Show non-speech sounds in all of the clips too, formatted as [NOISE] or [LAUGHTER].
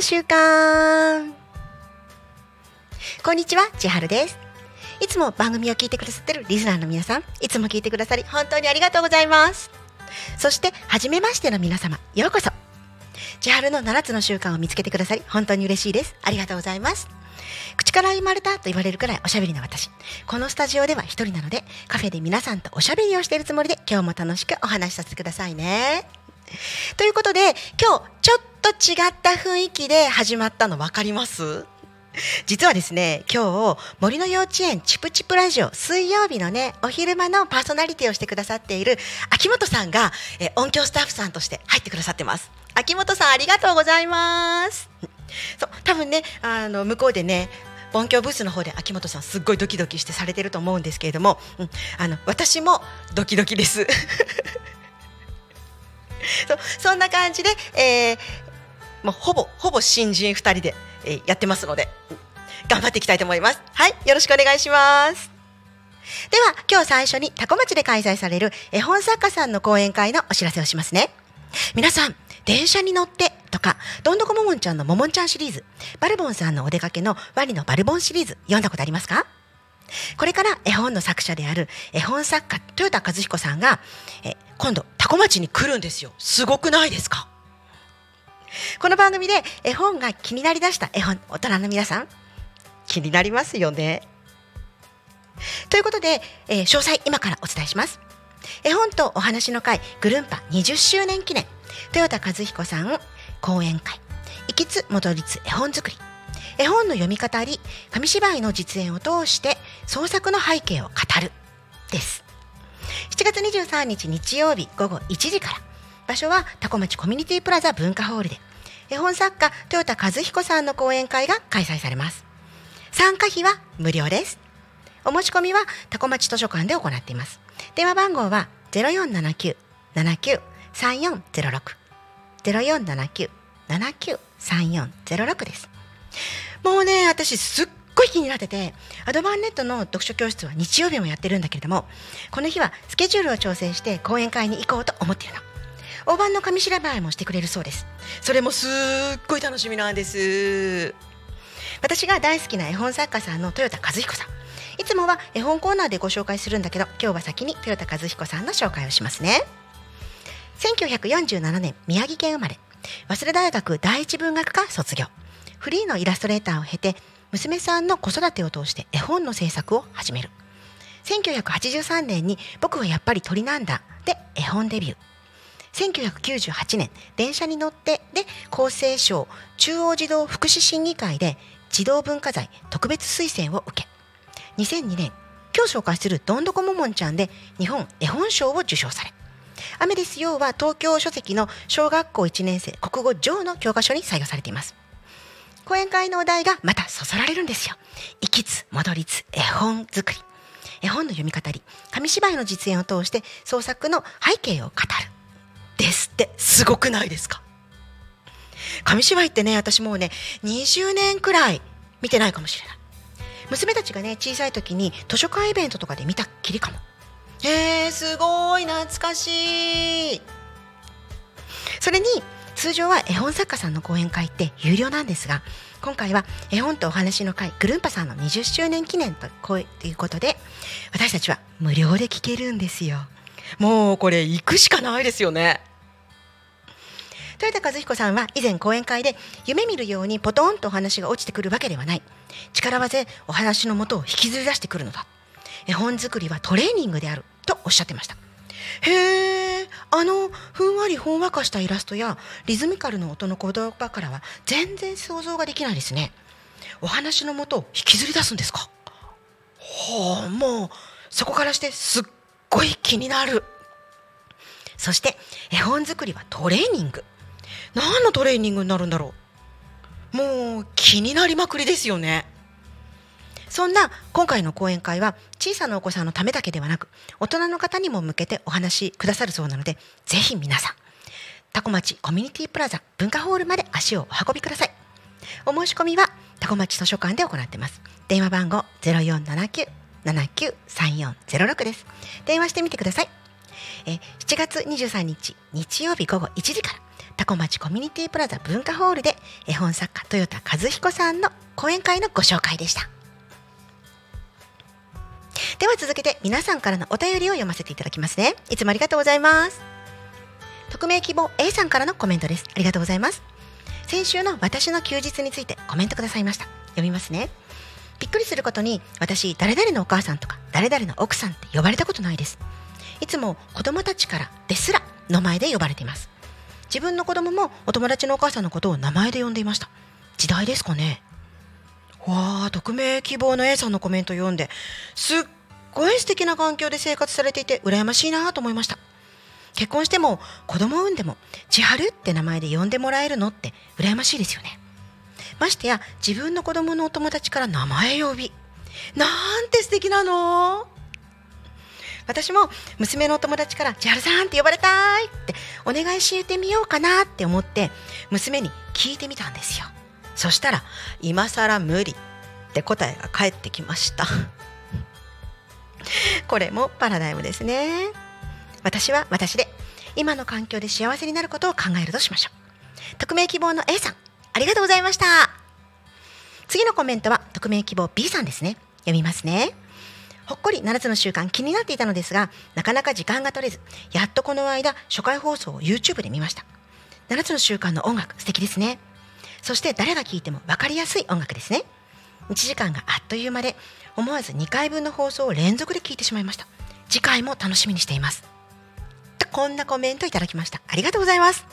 の習慣。こんにちは千春です。いつも番組を聞いてくださってるリスナーの皆さんいつも聞いてくださり本当にありがとうございます。そして初めましての皆様ようこそ。千春の七つの習慣を見つけてくださり本当に嬉しいです。ありがとうございます。口から生まれたと言われるくらいおしゃべりな私。このスタジオでは一人なのでカフェで皆さんとおしゃべりをしているつもりで今日も楽しくお話しさせてくださいね。ということで今日ちょっと違った雰囲気で始まったの分かります？実はですね今日森の幼稚園チプチプラジオ水曜日のねお昼間のパーソナリティをしてくださっている秋元さんが、え音響スタッフさんとして入ってくださってます。秋元さんありがとうございます。そう多分ねあの向こうでね音響ブースの方で秋元さんすっごいドキドキしてされてると思うんですけれども、うん、あの私もドキドキです。[LAUGHS] そうそんな感じで、えー、もうほぼほぼ新人2人で、えーやってますので頑張っていきたいと思います。はいよろしくお願いします。では今日最初に多古町で開催される絵本作家さんの講演会のお知らせをしますね。皆さん電車に乗ってとかどんどこももんちゃんのももんちゃんシリーズバルボンさんのお出かけのワニのバルボンシリーズ読んだことありますか？これから絵本の作者である絵本作家豊田和彦さんがえ今度多古町に来るんですよ。すごくないですか？この番組で絵本が気になりだした絵本大人の皆さん気になりますよね。ということで、えー詳細今からお伝えします。絵本とお話の会ぐるんぱ20周年記念。豊田和彦さん講演会。行きつ戻りつ絵本作り。絵本の読み語り紙芝居の実演を通して創作の背景を語る。です。7月23日日曜日午後1時から。場所は多古町コミュニティプラザ文化ホールで絵本作家豊田和彦さんの講演会が開催されます。参加費は無料です。お申し込みは多古町図書館で行っています。電話番号は0479-793406 0479-793406です。もうね私すっごい気になっててアドバンネットの読書教室は日曜日もやってるんだけれどもこの日はスケジュールを調整して講演会に行こうと思っているの。大判の紙調べもしてくれるそうです。それもすっごい楽しみなんです。私が大好きな絵本作家さんの豊田和彦さん。いつもは絵本コーナーでご紹介するんだけど今日は先に豊田和彦さんの紹介をしますね。1947年宮城県生まれ。早稲田大学第一文学科卒業。フリーのイラストレーターを経て娘さんの子育てを通して絵本の制作を始める。1983年に「僕はやっぱり鳥なんだ」で絵本デビュー1998年「電車に乗って」で厚生省中央児童福祉審議会で児童文化財特別推薦を受け2002年今日紹介するどんどこももんちゃんで日本絵本賞を受賞されアメデス・ヨーは東京書籍の小学校1年生国語上の教科書に採用されています。講演会のお題がまたそそられるんですよ。行きつ戻りつ絵本作り。絵本の読み語り紙芝居の実演を通して創作の背景を語る。ですって。すごくないですか？紙芝居ってね私もうね20年くらい見てないかもしれない。娘たちがね小さい時に図書館イベントとかで見たっきりかも。へえすごい懐かしい。それに通常は絵本作家さんの講演会って有料なんですが今回は絵本とお話の会グルンパさんの20周年記念ということで私たちは無料で聞けるんですよ。もうこれ行くしかないですよね。豊田和彦さんは以前講演会で夢見るようにポトンとお話が落ちてくるわけではない。力技でお話のもとを引きずり出してくるのだ。絵本作りはトレーニングである。とおっしゃってました。へえあのふんわりほんわかしたイラストやリズミカルの音の言葉からは全然想像ができないですね。お話のもとを引きずり出すんですか？ほうもうそこからしてすっごい気になる。そして絵本作りはトレーニング。何のトレーニングになるんだろう。もう気になりまくりですよね。そんな今回の講演会は小さなお子さんのためだけではなく大人の方にも向けてお話しくださるそうなのでぜひ皆さんタコ町コミュニティプラザ文化ホールまで足をお運びください。お申し込みはタコ町図書館で行ってます。電話番号0479-793406です。電話してみてください。え7月23日日曜日午後1時からタコ町コミュニティプラザ文化ホールで絵本作家豊田和彦さんの講演会のご紹介でした。では続けて皆さんからのお便りを読ませていただきますね。いつもありがとうございます。匿名希望 A さんからのコメントです。ありがとうございます。先週の私の休日についてコメントくださいました。読みますね。びっくりすることに私誰々のお母さんとか誰々の奥さんって呼ばれたことないです。いつも子供たちからですら名前で呼ばれています。自分の子供もお友達のお母さんのことを名前で呼んでいました。時代ですかね。わあ匿名希望の A さんのコメント読んですっごい素敵な環境で生活されていて羨ましいなと思いました。結婚しても子供産んでも千春って名前で呼んでもらえるのって羨ましいですよね。ましてや自分の子供のお友達から名前呼び。なんて素敵なの。私も娘のお友達から「千春さんって呼ばれたい」ってお願いしてみようかなって思って娘に聞いてみたんですよ。そしたら「今更無理」って答えが返ってきました。[LAUGHS] これもパラダイムですね。私は私で今の環境で幸せになることを考えるとしましょう。匿名希望の A さんありがとうございました。次のコメントは匿名希望 B さんですね。読みますね。ほっこり7つの習慣気になっていたのですがなかなか時間が取れずやっとこの間初回放送を YouTube で見ました。7つの習慣の音楽素敵ですね。そして誰が聴いても分かりやすい音楽ですね。1時間があっという間で思わず2回分の放送を連続で聞いてしまいました。次回も楽しみにしています。とこんなコメントいただきました。ありがとうございます。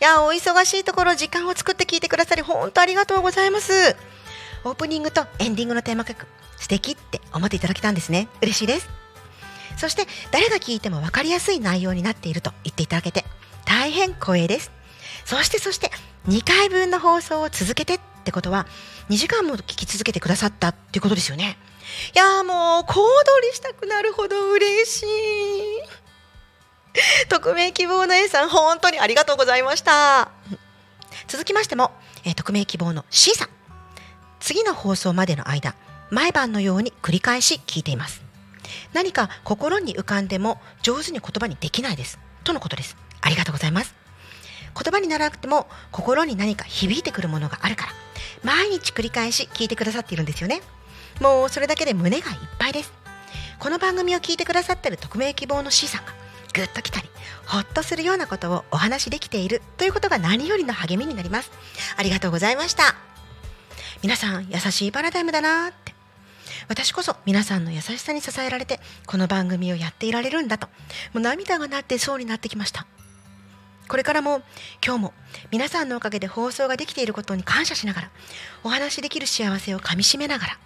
いやお忙しいところ時間を作って聞いてくださり本当ありがとうございます。オープニングとエンディングのテーマ曲素敵って思っていただけたんですね。嬉しいです。そして誰が聞いても分かりやすい内容になっていると言っていただけて大変光栄です。そしてそして2回分の放送を続けてってことは2時間も聞き続けてくださったっていうことですよね。いやーもう小躍りしたくなるほど嬉しい。匿名希望の A さん本当にありがとうございました。続きましても、えー匿名希望の C さん。次の放送までの間毎晩のように繰り返し聞いています。何か心に浮かんでも上手に言葉にできないです。とのことです。ありがとうございます。言葉にならなくても心に何か響いてくるものがあるから毎日繰り返し聞いてくださっているんですよね。もうそれだけで胸がいっぱいです。この番組を聞いてくださっている匿名希望の C さんがぐっと来たりほっとするようなことをお話しできているということが何よりの励みになります。ありがとうございました。皆さん優しいパラダイムだなって。私こそ皆さんの優しさに支えられてこの番組をやっていられるんだと。もう涙がなってそうになってきました。これからも今日も皆さんのおかげで放送ができていることに感謝しながらお話しできる幸せをかみしめながら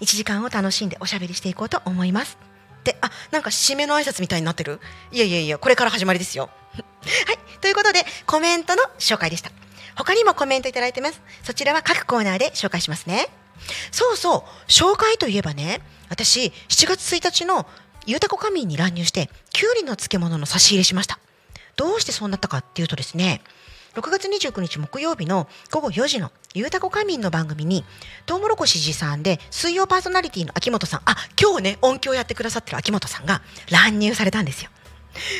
1時間を楽しんでおしゃべりしていこうと思います。であなんか締めの挨拶みたいになってる？いやいやいやこれから始まりですよ。[LAUGHS] はい。ということでコメントの紹介でした。他にもコメントいただいてます。そちらは各コーナーで紹介しますね。そうそう。紹介といえばね私7月1日のゆうたこ仮眠に乱入してきゅうりの漬物の差し入れしました。どうしてそうなったかっていうとですね6月29日木曜日の午後4時のゆうたこ仮眠の番組にトウモロコシ持参で水曜パーソナリティの秋元さんあ今日ね音響やってくださってる秋元さんが乱入されたんですよ。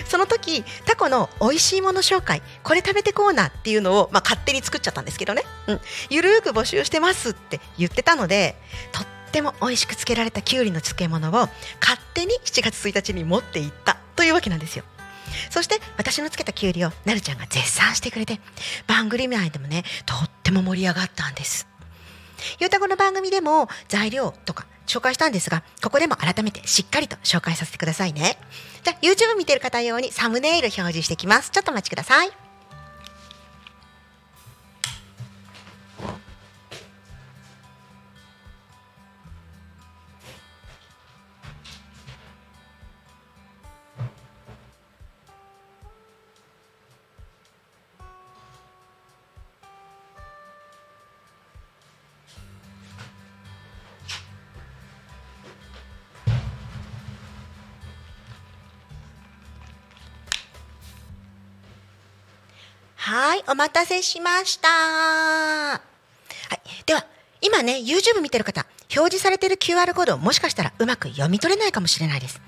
その時タコの美味しいもの紹介これ食べてコーナーっていうのを、まあ、勝手に作っちゃったんですけどね、うん、ゆるーく募集してますって言ってたのでとっても美味しく漬けられたきゅうりの漬物を勝手に7月1日に持っていったというわけなんですよ。そして私のつけたきゅうりをなるちゃんが絶賛してくれて番組内でもねとっても盛り上がったんです。ゆうたこの番組でも材料とか紹介したんですがここでも改めてしっかりと紹介させてくださいね。じゃあ YouTube 見てる方用にサムネイル表示してきます。ちょっとお待ちください。はい、お待たせしました。はい、では、今ね、YouTube 見てる方、表示されてる QR コードをもしかしたらうまく読み取れないかもしれないです。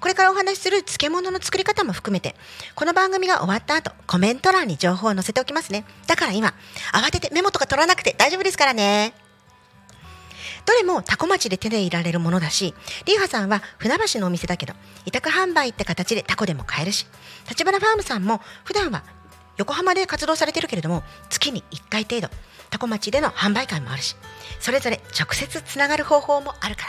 これからお話しする漬物の作り方も含めて、この番組が終わった後、コメント欄に情報を載せておきますね。だから今、慌ててメモとか取らなくて大丈夫ですからね。どれもタコ町で手で入れられるものだし、リーハさんは船橋のお店だけど、委託販売って形でタコでも買えるし、立花ファームさんも普段は横浜で活動されてるけれども月に1回程度タコ町での販売会もあるしそれぞれ直接つながる方法もあるから。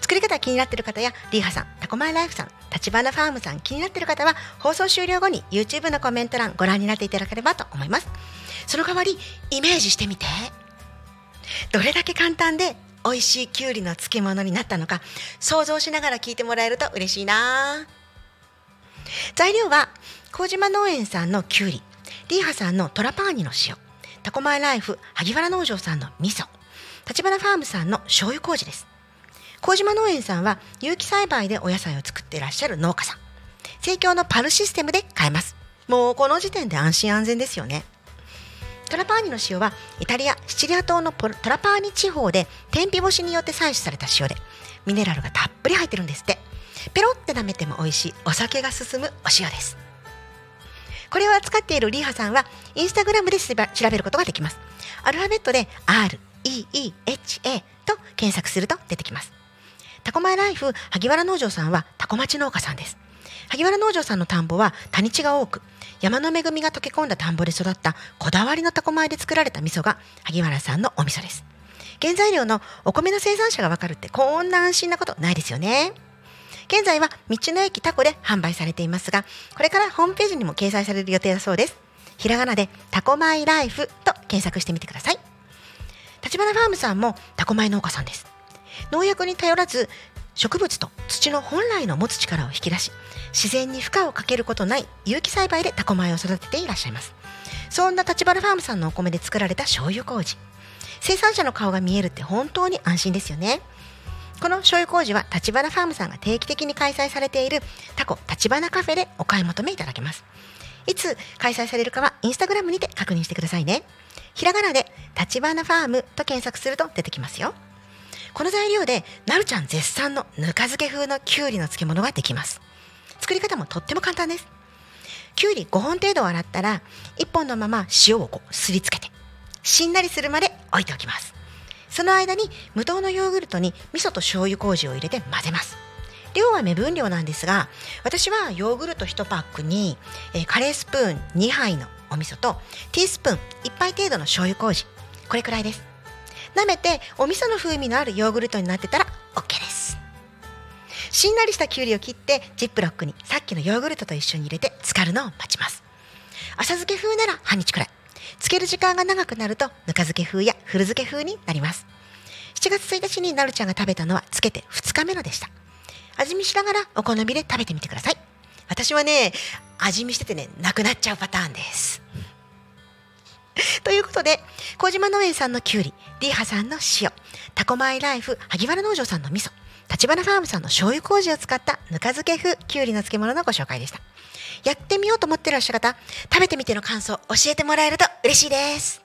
作り方気になってる方やリーハさんタコマイライフさん立花ファームさん気になってる方は放送終了後に YouTube のコメント欄ご覧になっていただければと思います。その代わりイメージしてみて。どれだけ簡単で美味しいきゅうりの漬物になったのか想像しながら聞いてもらえると嬉しいな。材料は麹島農園さんのきゅうりリーハさんのトラパーニの塩タコマイライフ萩原農場さんの味噌立花ファームさんの醤油麹です。麹島農園さんは有機栽培でお野菜を作っていらっしゃる農家さん。生協のパルシステムで買えます。もうこの時点で安心安全ですよね。トラパーニの塩はイタリアシチリア島のトラパーニ地方で天日干しによって採取された塩でミネラルがたっぷり入ってるんですって。ペロって舐めても美味しいお酒が進むお塩です。これを扱っているリーハさんはインスタグラムで調べることができます。アルファベットで REEHA と検索すると出てきます。タコマイライフ萩原農場さんはタコ町農家さんです。萩原農場さんの田んぼは谷地が多く山の恵みが溶け込んだ田んぼで育ったこだわりのタコ米で作られた味噌が萩原さんのお味噌です。原材料のお米の生産者がわかるってこんな安心なことないですよね。現在は道の駅タコで販売されていますがこれからホームページにも掲載される予定だそうです。ひらがなでタコマイライフと検索してみてください。立花ファームさんもタコ米農家さんです。農薬に頼らず植物と土の本来の持つ力を引き出し自然に負荷をかけることない有機栽培でタコ米を育てていらっしゃいます。そんな立花ファームさんのお米で作られた醤油麹。生産者の顔が見えるって本当に安心ですよね。この醤油麹は立花ファームさんが定期的に開催されているタコ立花カフェでお買い求めいただけます。いつ開催されるかはインスタグラムにて確認してくださいね。ひらがなで立花ファームと検索すると出てきますよ。この材料でなるちゃん絶賛のぬか漬け風のきゅうりの漬物ができます。作り方もとっても簡単です。きゅうり5本程度洗ったら1本のまま塩をこうすりつけてしんなりするまで置いておきます。その間に無糖のヨーグルトに味噌と醤油麹を入れて混ぜます。量は目分量なんですが私はヨーグルト1パックに、えーカレースプーン2杯のお味噌とティースプーン1杯程度の醤油麹。これくらいです。舐めてお味噌の風味のあるヨーグルトになってたら OK です。しんなりしたきゅうりを切ってジップロックにさっきのヨーグルトと一緒に入れて浸かるのを待ちます。浅漬け風なら半日くらい。漬ける時間が長くなるとぬか漬け風や古漬け風になります。7月1日になるちゃんが食べたのは漬けて2日目のでした。味見しながらお好みで食べてみてください。私はね味見しててねなくなっちゃうパターンです。[LAUGHS] ということで麹島農園さんのきゅうりリーハさんの塩タコマイライフ萩原農場さんの味噌立花ファームさんの醤油麹を使ったぬか漬け風きゅうりの漬物のご紹介でした。やってみようと思ってらっしゃる方食べてみての感想教えてもらえると嬉しいです。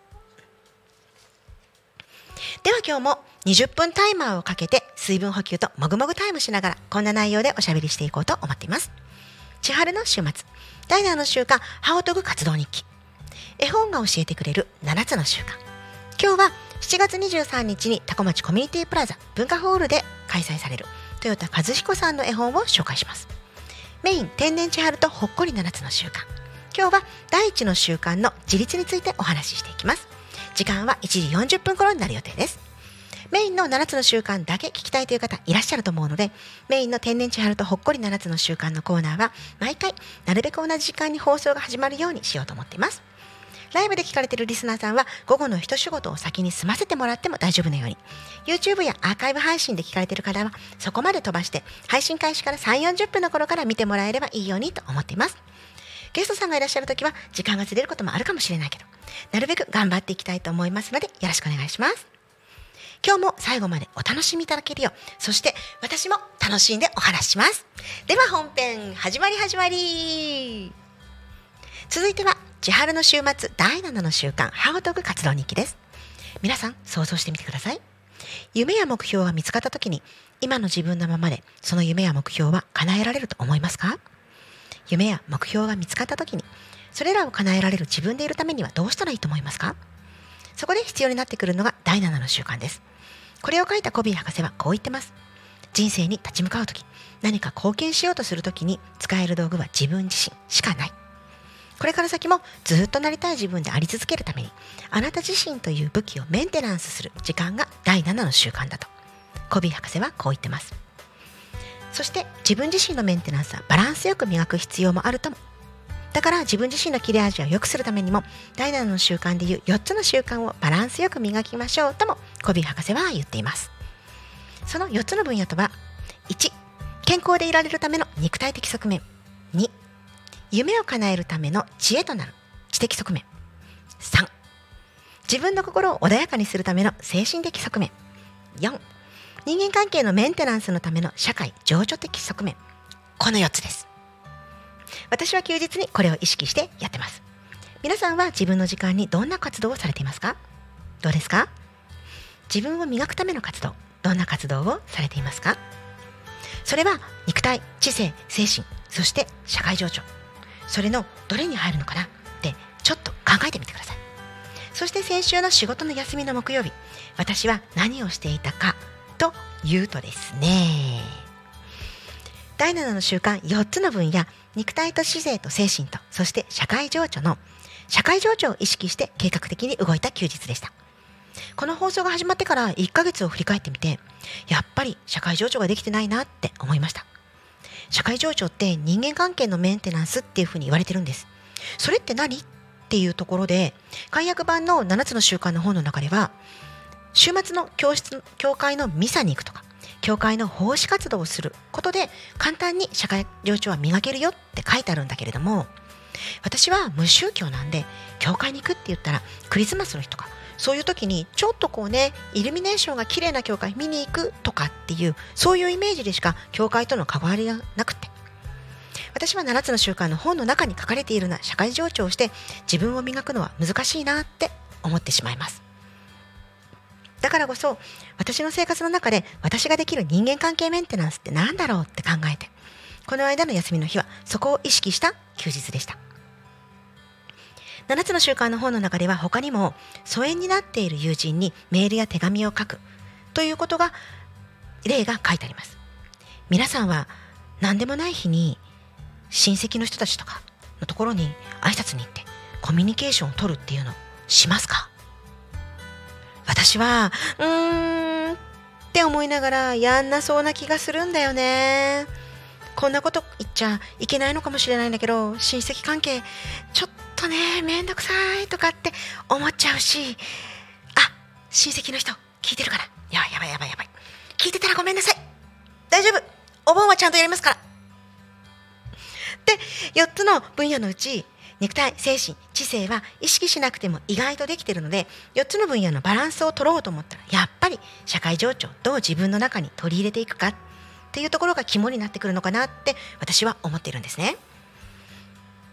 では今日も20分タイマーをかけて水分補給ともぐもぐタイムしながらこんな内容でおしゃべりしていこうと思っています。千春の週末ダイナーの習慣歯を研ぐ活動日記。絵本が教えてくれる7つの習慣今日は7月23日にタコ町コミュニティプラザ文化ホールで開催される豊田和彦さんの絵本を紹介します。メイン天然千春とほっこり7つの習慣。今日は第一の習慣の自立についてお話ししていきます。時間は1時40分頃になる予定です。メインの7つの習慣だけ聞きたいという方いらっしゃると思うのでメインの天然千春とほっこり7つの習慣のコーナーは毎回なるべく同じ時間に放送が始まるようにしようと思っています。ライブで聞かれているリスナーさんは午後の一仕事を先に済ませてもらっても大丈夫なように。YouTube やアーカイブ配信で聞かれている方はそこまで飛ばして配信開始から3 4 0分の頃から見てもらえればいいようにと思っています。ゲストさんがいらっしゃるときは時間がずれることもあるかもしれないけどなるべく頑張っていきたいと思いますのでよろしくお願いします。今日も最後までお楽しみいただけるようそして私も楽しんでお話しします。では本編始まり始まり。続いては千春の週末第7の習慣ハートグ活動日記です。皆さん想像してみてください。夢や目標が見つかった時に今の自分のままでその夢や目標は叶えられると思いますか？夢や目標が見つかった時にそれらを叶えられる自分でいるためにはどうしたらいいと思いますか？そこで必要になってくるのが第7の習慣です。これを書いたコビー博士はこう言ってます。人生に立ち向かう時何か貢献しようとする時に使える道具は自分自身しかない。これから先もずっとなりたい自分であり続けるためにあなた自身という武器をメンテナンスする時間が第7の習慣だと。コビー博士はこう言ってます。そして自分自身のメンテナンスはバランスよく磨く必要もあるとも。だから自分自身の切れ味を良くするためにも第7の習慣でいう4つの習慣をバランスよく磨きましょうともコビー博士は言っています。その4つの分野とは1健康でいられるための肉体的側面。2夢を叶えるための知恵となる。知的側面。3自分の心を穏やかにするための精神的側面。4人間関係のメンテナンスのための社会情緒的側面。この4つです。私は休日にこれを意識してやってます。皆さんは自分の時間にどんな活動をされていますか？どうですか？自分を磨くための活動どんな活動をされていますか？それは肉体知性精神そして社会情緒。それのどれに入るのかなってちょっと考えてみてください。そして先週の仕事の休みの木曜日私は何をしていたかというとですね。第7の習慣4つの分野肉体と知性と精神とそして社会情緒の社会情緒を意識して計画的に動いた休日でした。この放送が始まってから1ヶ月を振り返ってみてやっぱり社会情緒ができてないなって思いました。社会情緒って人間関係のメンテナンスっていうふうに言われてるんです。それって何？っていうところで解約版の7つの習慣の本の中では週末の教室教会のミサに行くとか教会の奉仕活動をすることで簡単に社会情緒は磨けるよって書いてあるんだけれども私は無宗教なんで教会に行くって言ったらクリスマスの日とかそういう時にちょっとこうねイルミネーションが綺麗な教会見に行くとかっていうそういうイメージでしか教会との関わりがなくて。私は7つの習慣の本の中に書かれているような社会情緒をして自分を磨くのは難しいなって思ってしまいます。だからこそ私の生活の中で私ができる人間関係メンテナンスって何だろうって考えてこの間の休みの日はそこを意識した休日でした。7つの習慣の本の中では他にも疎遠になっている友人にメールや手紙を書くということが例が書いてあります。皆さんは何でもない日に親戚の人たちとかのところに挨拶に行ってコミュニケーションを取るっていうのしますか？私はうーんって思いながらやんなそうな気がするんだよね。こんなこと言っちゃいけないのかもしれないんだけど親戚関係ちょっととねめんどくさいとかって思っちゃうしあ親戚の人聞いてるからやばいやばいやばいやばい。聞いてたらごめんなさい。大丈夫。お盆はちゃんとやりますから。で4つの分野のうち肉体精神知性は意識しなくても意外とできてるので4つの分野のバランスを取ろうと思ったらやっぱり社会情緒をどう自分の中に取り入れていくかっていうところが肝になってくるのかなって私は思っているんですね。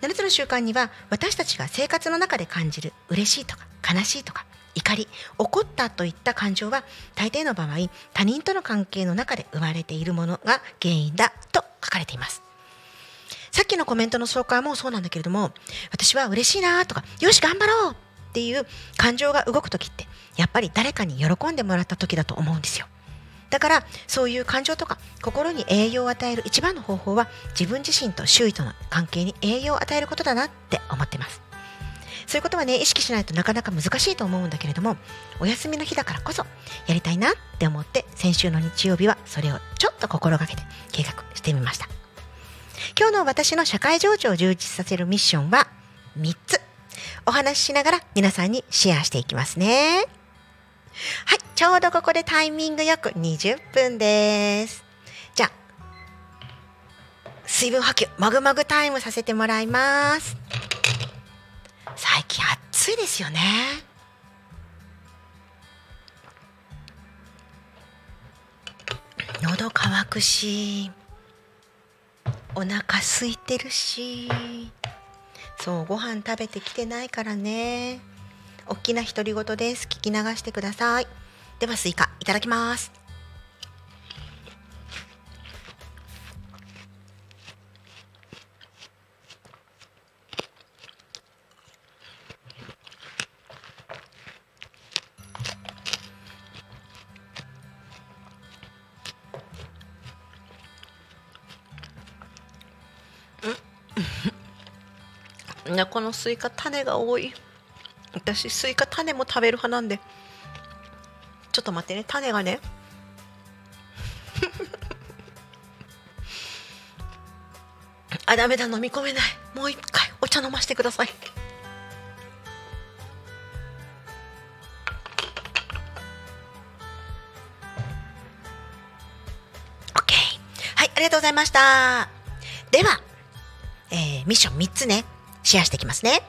7つの習慣には私たちが生活の中で感じる嬉しいとか悲しいとか怒り怒ったといった感情は大抵の場合他人との関係の中で生まれているものが原因だと書かれています。さっきのコメントの紹介もそうなんだけれども私は嬉しいなとかよし頑張ろうっていう感情が動く時ってやっぱり誰かに喜んでもらった時だと思うんですよ。だからそういう感情とか心に栄養を与える一番の方法は自分自身と周囲との関係に栄養を与えることだなって思ってます。そういうことはね意識しないとなかなか難しいと思うんだけれどもお休みの日だからこそやりたいなって思って先週の日曜日はそれをちょっと心がけて計画してみました。今日の私の社会情緒を充実させるミッションは3つ。お話ししながら皆さんにシェアしていきますね。はいちょうどここでタイミングよく20分です。じゃあ水分補給もぐもぐタイムさせてもらいます。最近暑いですよね。喉乾くしお腹空いてるしそうご飯食べてきてないからね。大きな独り言です。聞き流してください。ではスイカいただきます。[LAUGHS] このスイカ種が多い。私スイカ種も食べる派なんで。ちょっと待ってね。種がね。[LAUGHS] あダメだ。飲み込めない。もう一回。お茶飲ませてください。オッケーはいありがとうございました。では、えーミッション3つね。シェアしていきますね。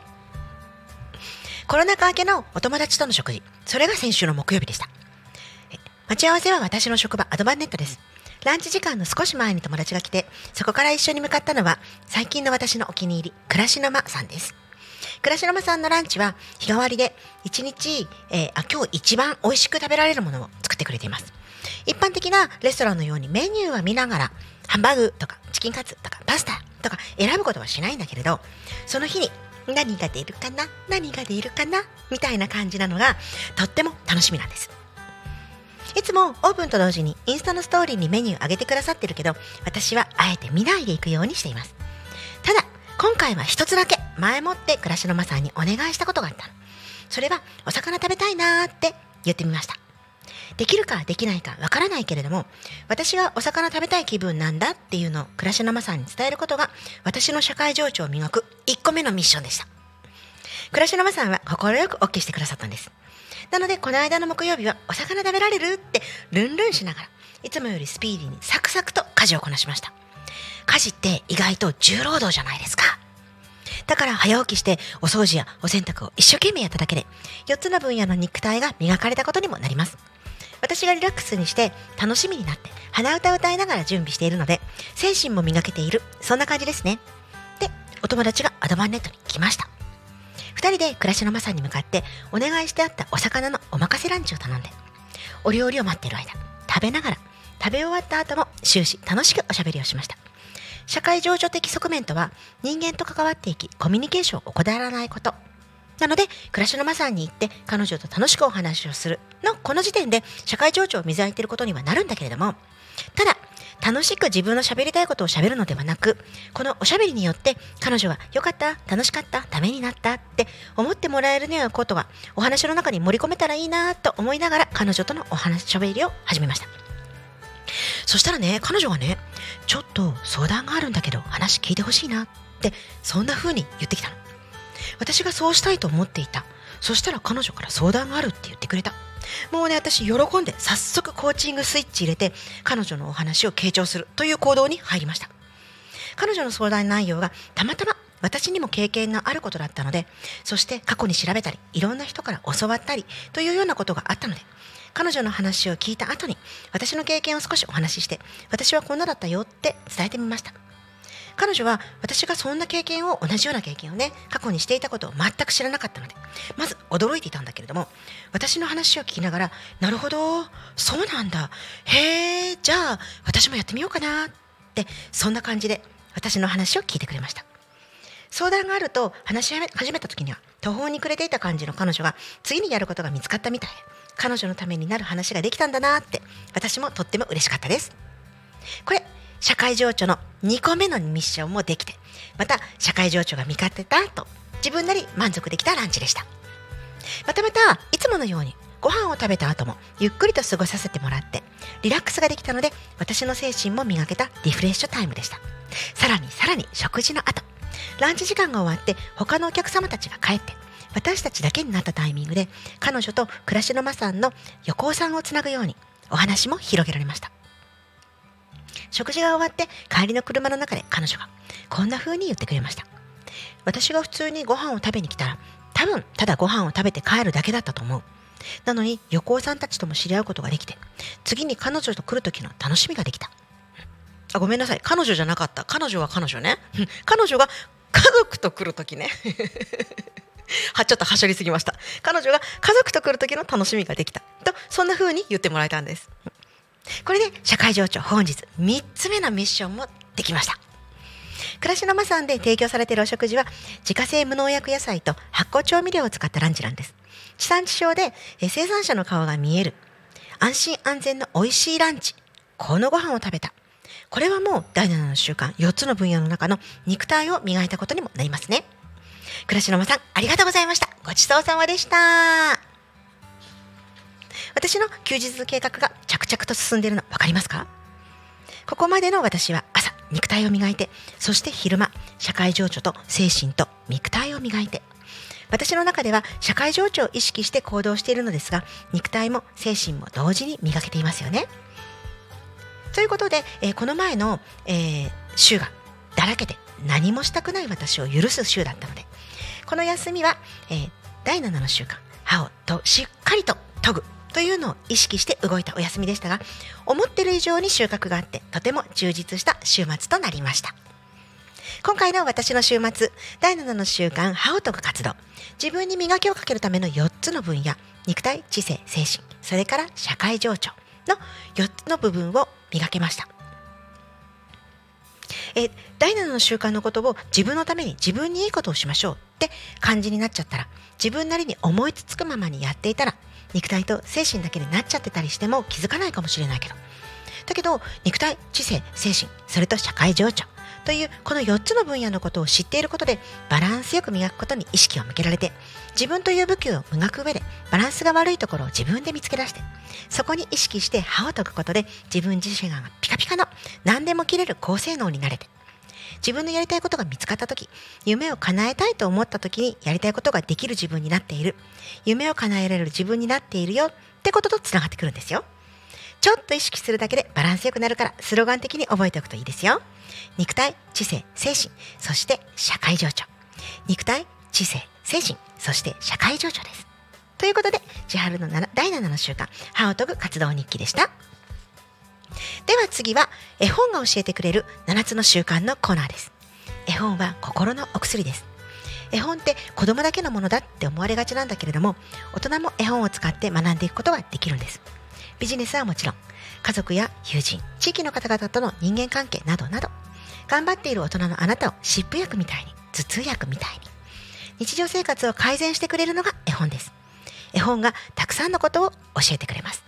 コロナ禍明けのお友達との食事。それが先週の木曜日でした。待ち合わせは私の職場アドバンネットです。ランチ時間の少し前に友達が来てそこから一緒に向かったのは最近の私のお気に入り暮らしの間さんです。暮らしの間さんのランチは日替わりで1日、えーあ今日一番美味しく食べられるものを作ってくれています。一般的なレストランのようにメニューは見ながらハンバーグとかチキンカツとかパスタとか選ぶことはしないんだけれどその日に何が出るかな？何が出るかな？みたいな感じなのがとっても楽しみなんです。いつもオープンと同時にインスタのストーリーにメニュー上げてくださってるけど私はあえて見ないでいくようにしています。ただ今回は一つだけ前もって暮らしのまさんにお願いしたことがあったそれはお魚食べたいなーって言ってみました。できるかできないかわからないけれども私がお魚食べたい気分なんだっていうのを暮らしのまさんに伝えることが私の社会情緒を磨く1個目のミッションでした。暮らしのまさんは快く OK してくださったんです。なのでこの間の木曜日はお魚食べられるってルンルンしながらいつもよりスピーディーにサクサクと家事をこなしました。家事って意外と重労働じゃないですか。だから早起きしてお掃除やお洗濯を一生懸命やっただけで4つの分野の肉体が磨かれたことにもなります。私がリラックスにして楽しみになって鼻歌を歌いながら準備しているので精神も磨けているそんな感じですね。でお友達がアドバンネットに来ました。2人で暮らしのまさに向かってお願いしてあったお魚のお任せランチを頼んでお料理を待っている間食べながら食べ終わった後も終始楽しくおしゃべりをしました。社会情緒的側面とは人間と関わっていきコミュニケーションを怠らないこと。なので暮らしのまさんに行って彼女と楽しくお話をするのこの時点で社会情緒を磨いていることにはなるんだけれどもただ楽しく自分の喋りたいことを喋るのではなくこのおしゃべりによって彼女が良かった楽しかったためになったって思ってもらえるようなことがお話の中に盛り込めたらいいなと思いながら彼女とのお話しゃべりを始めました。そしたらね彼女がねちょっと相談があるんだけど話聞いてほしいなってそんな風に言ってきたの。私がそうしたいと思っていた。そしたら彼女から相談があるって言ってくれた。もうね私喜んで早速コーチングスイッチ入れて彼女のお話を傾聴する。という行動に入りました。彼女の相談内容がたまたま私にも経験があることだったのでそして過去に調べたりいろんな人から教わったりというようなことがあったので彼女の話を聞いた後に私の経験を少しお話しして私はこんなだったよって伝えてみました。彼女は私がそんな経験を同じような経験をね過去にしていたことを全く知らなかったのでまず驚いていたんだけれども私の話を聞きながらなるほどそうなんだ。へえじゃあ私もやってみようかな。ってそんな感じで私の話を聞いてくれました。相談があると話し始めた時には途方に暮れていた感じの彼女が次にやることが見つかったみたい。彼女のためになる話ができたんだなって私もとっても嬉しかったです。これ社会情緒の2個目のミッションもできてまた社会情緒が見かけたと自分なり満足できたランチでした。またまたいつものようにご飯を食べた後もゆっくりと過ごさせてもらってリラックスができたので私の精神も磨けたリフレッシュタイムでした。さらにさらに食事の後ランチ時間が終わって他のお客様たちが帰って私たちだけになったタイミングで彼女と暮らしの間さんの横尾さんをつなぐようにお話も広げられました。食事が終わって帰りの車の中で彼女がこんな風に言ってくれました。私が普通にご飯を食べに来たら多分ただご飯を食べて帰るだけだったと思う。なのに横尾さんたちとも知り合うことができて次に彼女と来る時の楽しみができた。あごめんなさい。彼女じゃなかった。彼女は彼女ね。[LAUGHS] 彼女が家族と来る時ね。[LAUGHS] はちょっとはしょりすぎました。彼女が家族と来る時の楽しみができた。とそんな風に言ってもらえたんです。これで社会情緒本日3つ目のミッションもできました。暮らしの間さんで提供されているお食事は自家製無農薬野菜と発酵調味料を使ったランチなんです。地産地消で生産者の顔が見える。安心安全の美味しいランチ。このご飯を食べた。これはもう第7の習慣。4つの分野の中の肉体を磨いたことにもなりますね。暮らしの間さんありがとうございました。ごちそうさまでした。私の休日計画が着々と進んでいるの分かりますか？ここまでの私は朝肉体を磨いてそして昼間社会情緒と精神と肉体を磨いて私の中では社会情緒を意識して行動しているのですが肉体も精神も同時に磨けていますよね。ということで、えーこの前の、えー週がだらけて何もしたくない私を許す週だったのでこの休みは、えー第7の習慣歯をとしっかりと研ぐというのを意識して動いたお休みでしたが思ってる以上に収穫があってとても充実した週末となりました。今回の私の週末第7の習慣歯を研ぐ活動。自分に磨きをかけるための4つの分野肉体知性精神それから社会情緒の4つの部分を磨けました。え第7の習慣のことを自分のために自分にいいことをしましょうって感じになっちゃったら自分なりに思いつつくままにやっていたら肉体と精神だけになっちゃってたりしても気づかないかもしれないけど。だけど肉体知性精神それと社会情緒というこの4つの分野のことを知っていることでバランスよく磨くことに意識を向けられて自分という武器を磨く上でバランスが悪いところを自分で見つけ出してそこに意識して歯を研ぐことで自分自身がピカピカの何でも切れる高性能になれて自分のやりたいことが見つかった時夢を叶えたいと思った時にやりたいことができる自分になっている。夢を叶えられる自分になっているよってこととつながってくるんですよ。ちょっと意識するだけでバランスよくなるからスローガン的に覚えておくといいですよ。肉体知性精神そして社会情緒。肉体知性精神そして社会情緒です。ということで千春の第7の習慣歯を研ぐ活動日記でした。では次は絵本が教えてくれる7つの習慣のコーナーです。絵本は心のお薬です。絵本って子供だけのものだって思われがちなんだけれども大人も絵本を使って学んでいくことができるんです。ビジネスはもちろん家族や友人地域の方々との人間関係などなど頑張っている大人のあなたを湿布薬みたいに頭痛薬みたいに日常生活を改善してくれるのが絵本です。絵本がたくさんのことを教えてくれます。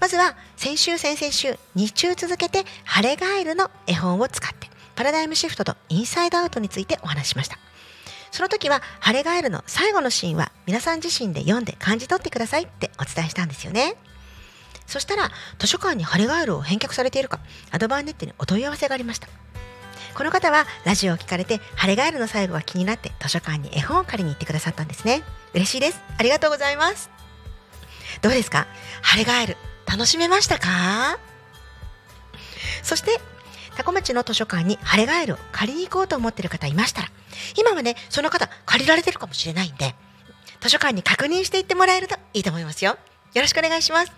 まずは先週先々週2週続けて「晴れガエル」の絵本を使ってパラダイムシフトとインサイドアウトについてお話しました。その時は「晴れガエル」の最後のシーンは皆さん自身で読んで感じ取ってくださいってお伝えしたんですよね。そしたら図書館に晴れガエルを返却されているかアドバーネットにお問い合わせがありました。この方はラジオを聞かれて晴れガエルの最後が気になって図書館に絵本を借りに行ってくださったんですね。嬉しいです。ありがとうございます。どうですか？晴れガエル楽しめましたか？そしてタコ町の図書館に晴れガエルを借りに行こうと思っている方いましたら今はねその方借りられてるかもしれないんで図書館に確認していってもらえるといいと思いますよ。よろしくお願いします。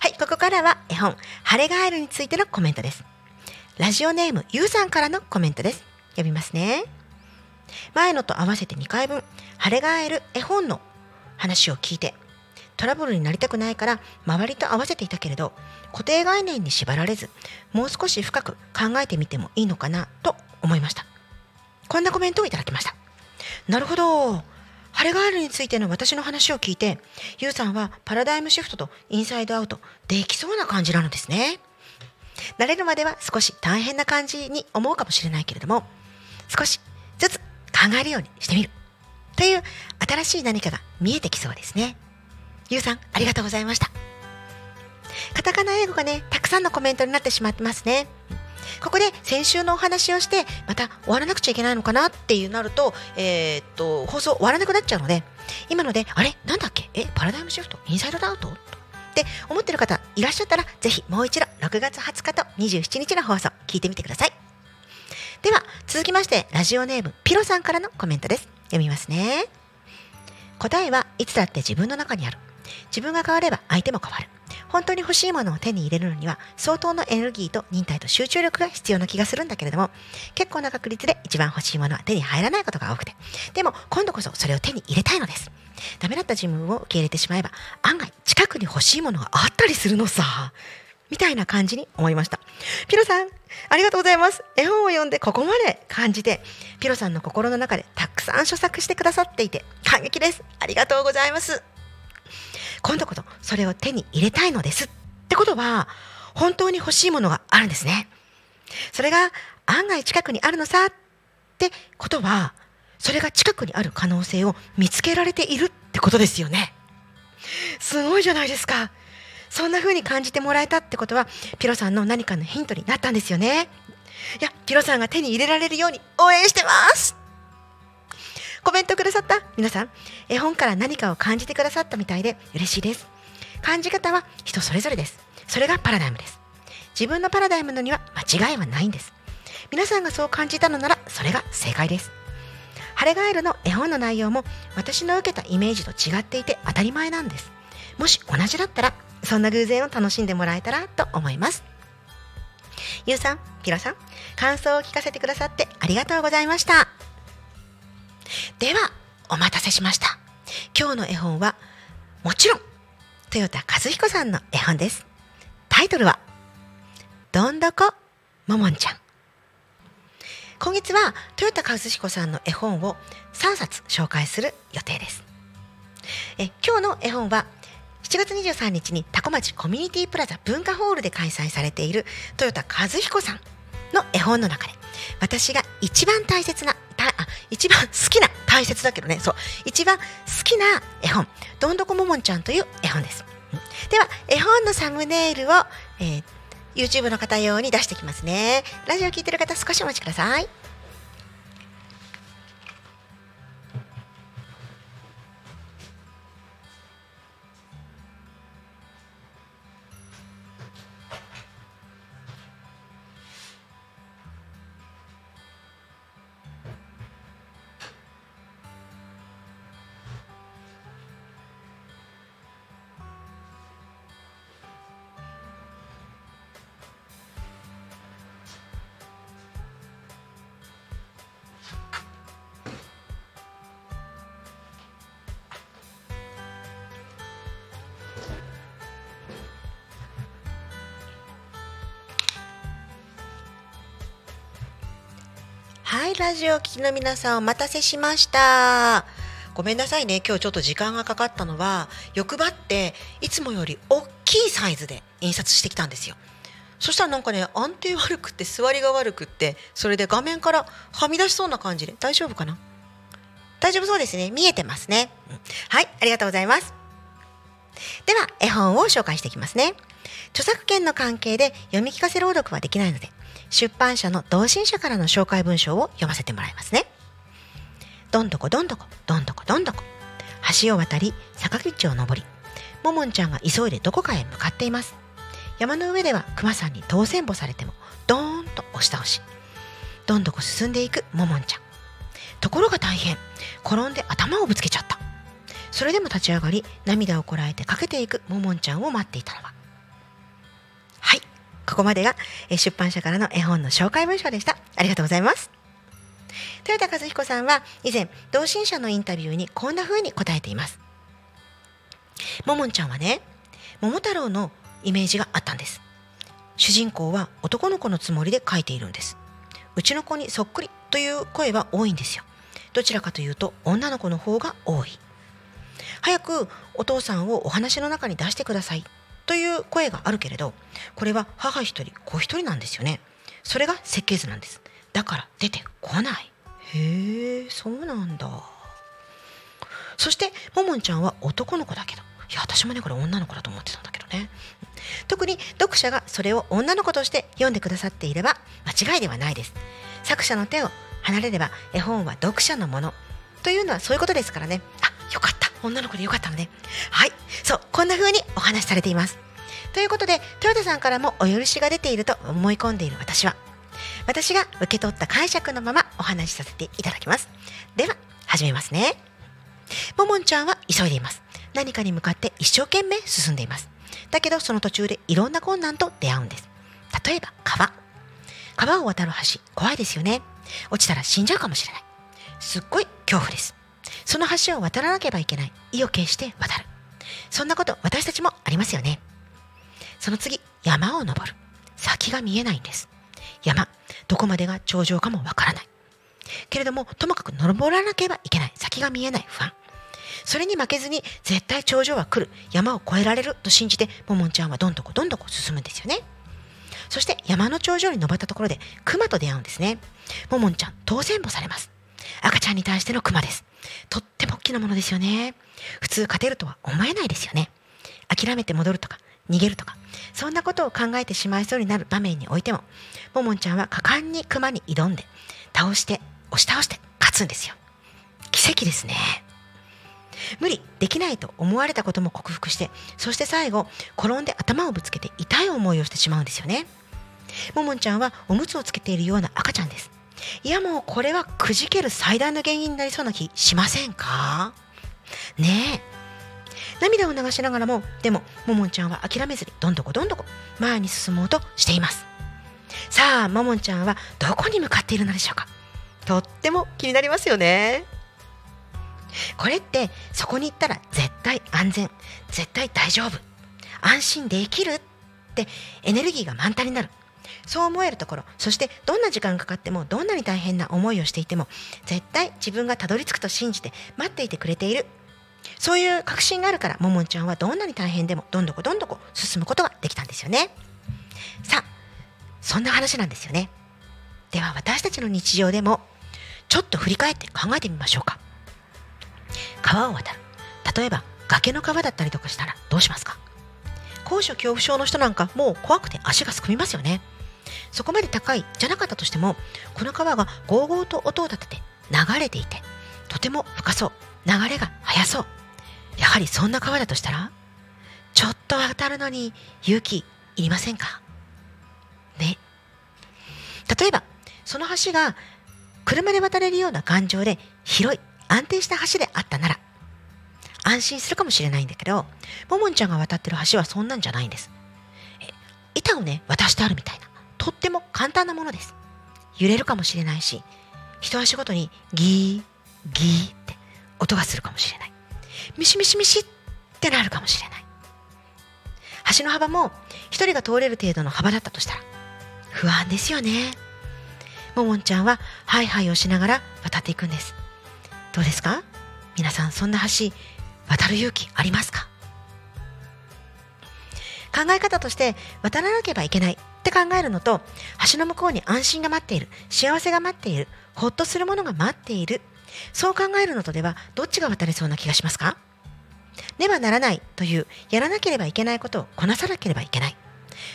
はいここからは絵本晴れガエルについてのコメントです。ラジオネームゆうさんからのコメントです。読みますね。前のと合わせて2回分晴れガエル絵本の話を聞いてトラブルになりたくないから周りと合わせていたけれど固定概念に縛られずもう少し深く考えてみてもいいのかなと思いました。こんなコメントをいただきました。なるほど。晴れガエルについての私の話を聞いてゆうさんはパラダイムシフトとインサイドアウトできそうな感じなのですね。慣れるまでは少し大変な感じに思うかもしれないけれども少しずつ考えるようにしてみる。という新しい何かが見えてきそうですね。ゆうさんありがとうございました。カタカナ英語がねたくさんのコメントになってしまってますね。ここで先週のお話をしてまた終わらなくちゃいけないのかなっていうなると,、えーっと放送終わらなくなっちゃうので今のであれ？なんだっけ？え？パラダイムシフト？インサイドアウト？って思ってる方いらっしゃったらぜひもう一度6月20日と27日の放送聞いてみてください。では続きましてラジオネームピロさんからのコメントです。読みますね。答えはいつだって自分の中にある。自分が変われば相手も変わる。本当に欲しいものを手に入れるのには相当のエネルギーと忍耐と集中力が必要な気がするんだけれども結構な確率で一番欲しいものは手に入らないことが多くて。でも今度こそそれを手に入れたいのです。ダメだった自分を受け入れてしまえば案外近くに欲しいものがあったりするのさ。みたいな感じに思いました。ピロさんありがとうございます。絵本を読んでここまで感じてピロさんの心の中でたくさん著作してくださっていて感激です。ありがとうございます。今度こそそれを手に入れたいのですってことは本当に欲しいものがあるんですね。それが案外近くにあるのさってことはそれが近くにある可能性を見つけられているってことですよね。すごいじゃないですか。そんな風に感じてもらえたってことはピロさんの何かのヒントになったんですよね。いやピロさんが手に入れられるように応援してます。コメントくださった？皆さん絵本から何かを感じてくださったみたいで嬉しいです。感じ方は人それぞれです。それがパラダイムです。自分のパラダイムのには間違いはないんです。皆さんがそう感じたのならそれが正解です。ハレガエルの絵本の内容も私の受けたイメージと違っていて当たり前なんです。もし同じだったらそんな偶然を楽しんでもらえたらと思います。ゆうさん、ピロさん、感想を聞かせてくださってありがとうございました。ではお待たせしました。今日の絵本はもちろん豊田和彦さんの絵本です。タイトルはどんどこももんちゃん。今月は豊田和彦さんの絵本を3冊紹介する予定です。え今日の絵本は7月23日に多古町コミュニティプラザ文化ホールで開催されている豊田和彦さんの絵本の中で私が一番大切なあ一番好きな大切だけどね。そう。一番好きな絵本「どんどこももんちゃん」という絵本です、では絵本のサムネイルを、えー YouTube の方用に出してきますね。ラジオ聴いてる方少しお待ちください。はい、ラジオを聴きの皆さんお待たせしました。ごめんなさいね、今日ちょっと時間がかかったのは、欲張っていつもより大きいサイズで印刷してきたんですよ。そしたらなんかね、安定悪くって座りが悪くって、それで画面からはみ出しそうな感じで大丈夫かな？大丈夫そうですね。見えてますね。うんはい、ありがとうございます。では、絵本を紹介していきますね。著作権の関係で読み聞かせ朗読はできないので、出版社の同心者からの紹介文章を読ませてもらいますね。どんどこどんどこ、どんどこどんどこ。橋を渡り、坂道を登り、ももんちゃんが急いでどこかへ向かっています。山の上では熊さんに当選簿されても、ドーンと押し倒し、どんどこ進んでいくももんちゃん。ところが大変、転んで頭をぶつけちゃった。それでも立ち上がり、涙をこらえてかけていくももんちゃんを待っていたのは、ここまでがえ出版社からの絵本の紹介文章でした。ありがとうございます。豊田和彦さんは以前、同心者のインタビューにこんな風に答えています。ももんちゃんはね、桃太郎のイメージがあったんです。主人公は男の子のつもりで書いているんです。うちの子にそっくりという声は多いんですよ。どちらかというと女の子の方が多い。早くお父さんをお話の中に出してくださいという声があるけれどこれは母一人子一人なんですよね。それが設計図なんです。だから出てこない。へえそうなんだ。そしてももんちゃんは男の子だけど。いや私もねこれ女の子だと思ってたんだけどね。特に読者がそれを女の子として読んでくださっていれば間違いではないです。作者の手を離れれば絵本は読者のもの。というのはそういうことですからね。あよかった。女の子でよかったのね。はい。そうこんな風にお話しされています。ということで豊田さんからもお許しが出ていると思い込んでいる私は。私が受け取った解釈のままお話しさせていただきます。では始めますね。ももんちゃんは急いでいます。何かに向かって一生懸命進んでいます。だけどその途中でいろんな困難と出会うんです。例えば川。川を渡る橋怖いですよね。落ちたら死んじゃうかもしれない。すっごい恐怖です。その橋を渡らなければいけない。意を決して渡る。そんなこと私たちもありますよね。その次山を登る。先が見えないんです。山どこまでが頂上かもわからない。けれどもともかく登らなければいけない。先が見えない不安。それに負けずに絶対頂上は来る。山を越えられると信じてももんちゃんはどんどこどんどこ進むんですよね。そして山の頂上に登ったところで熊と出会うんですね。ももんちゃん当選簿されます。赤ちゃんに対しての熊です。とっても大きなものですよね。普通勝てるとは思えないですよね。諦めて戻るとか逃げるとか。そんなことを考えてしまいそうになる場面においてもももんちゃんは果敢に熊に挑んで倒して押し倒して勝つんですよ。奇跡ですね。無理できないと思われたことも克服してそして最後転んで頭をぶつけて痛い思いをしてしまうんですよね。ももんちゃんはおむつをつけているような赤ちゃんです。いやもうこれはくじける最大の原因になりそうな気しませんか？ねえ。涙を流しながらもでもももんちゃんは諦めずにどんどこどんどこ前に進もうとしています。さあももんちゃんはどこに向かっているのでしょうか？とっても気になりますよね。これってそこに行ったら絶対安全絶対大丈夫安心できるってエネルギーが満タンになる。そう思えるところそしてどんな時間かかってもどんなに大変な思いをしていても絶対自分がたどり着くと信じて待っていてくれている。そういう確信があるからももんちゃんはどんなに大変でもどんどこどんどこ進むことができたんですよね。さあそんな話なんですよね。では私たちの日常でもちょっと振り返って考えてみましょうか。川を渡る。例えば崖の川だったりとかしたらどうしますか？高所恐怖症の人なんかもう怖くて足がすくみますよね。そこまで高いじゃなかったとしてもこの川がゴーゴーと音を立てて流れていてとても深そう。流れが速そう。やはりそんな川だとしたらちょっと渡るのに勇気いりませんか？ね。例えばその橋が車で渡れるような頑丈で広い安定した橋であったなら安心するかもしれないんだけどももんちゃんが渡ってる橋はそんなんじゃないんです。板をね渡してあるみたいな。とっても簡単なものです。揺れるかもしれないし一足ごとにギーギーって音がするかもしれない。ミシミシミシってなるかもしれない。橋の幅も一人が通れる程度の幅だったとしたら不安ですよね。ももんちゃんはハイハイをしながら渡っていくんです。どうですか？皆さんそんな橋渡る勇気ありますか？考え方として渡らなければいけない。って考えるのと橋の向こうに安心が待っている幸せが待っているほっとするものが待っている。そう考えるのとではどっちが渡れそうな気がしますか？ねばならないというやらなければいけないことをこなさなければいけない。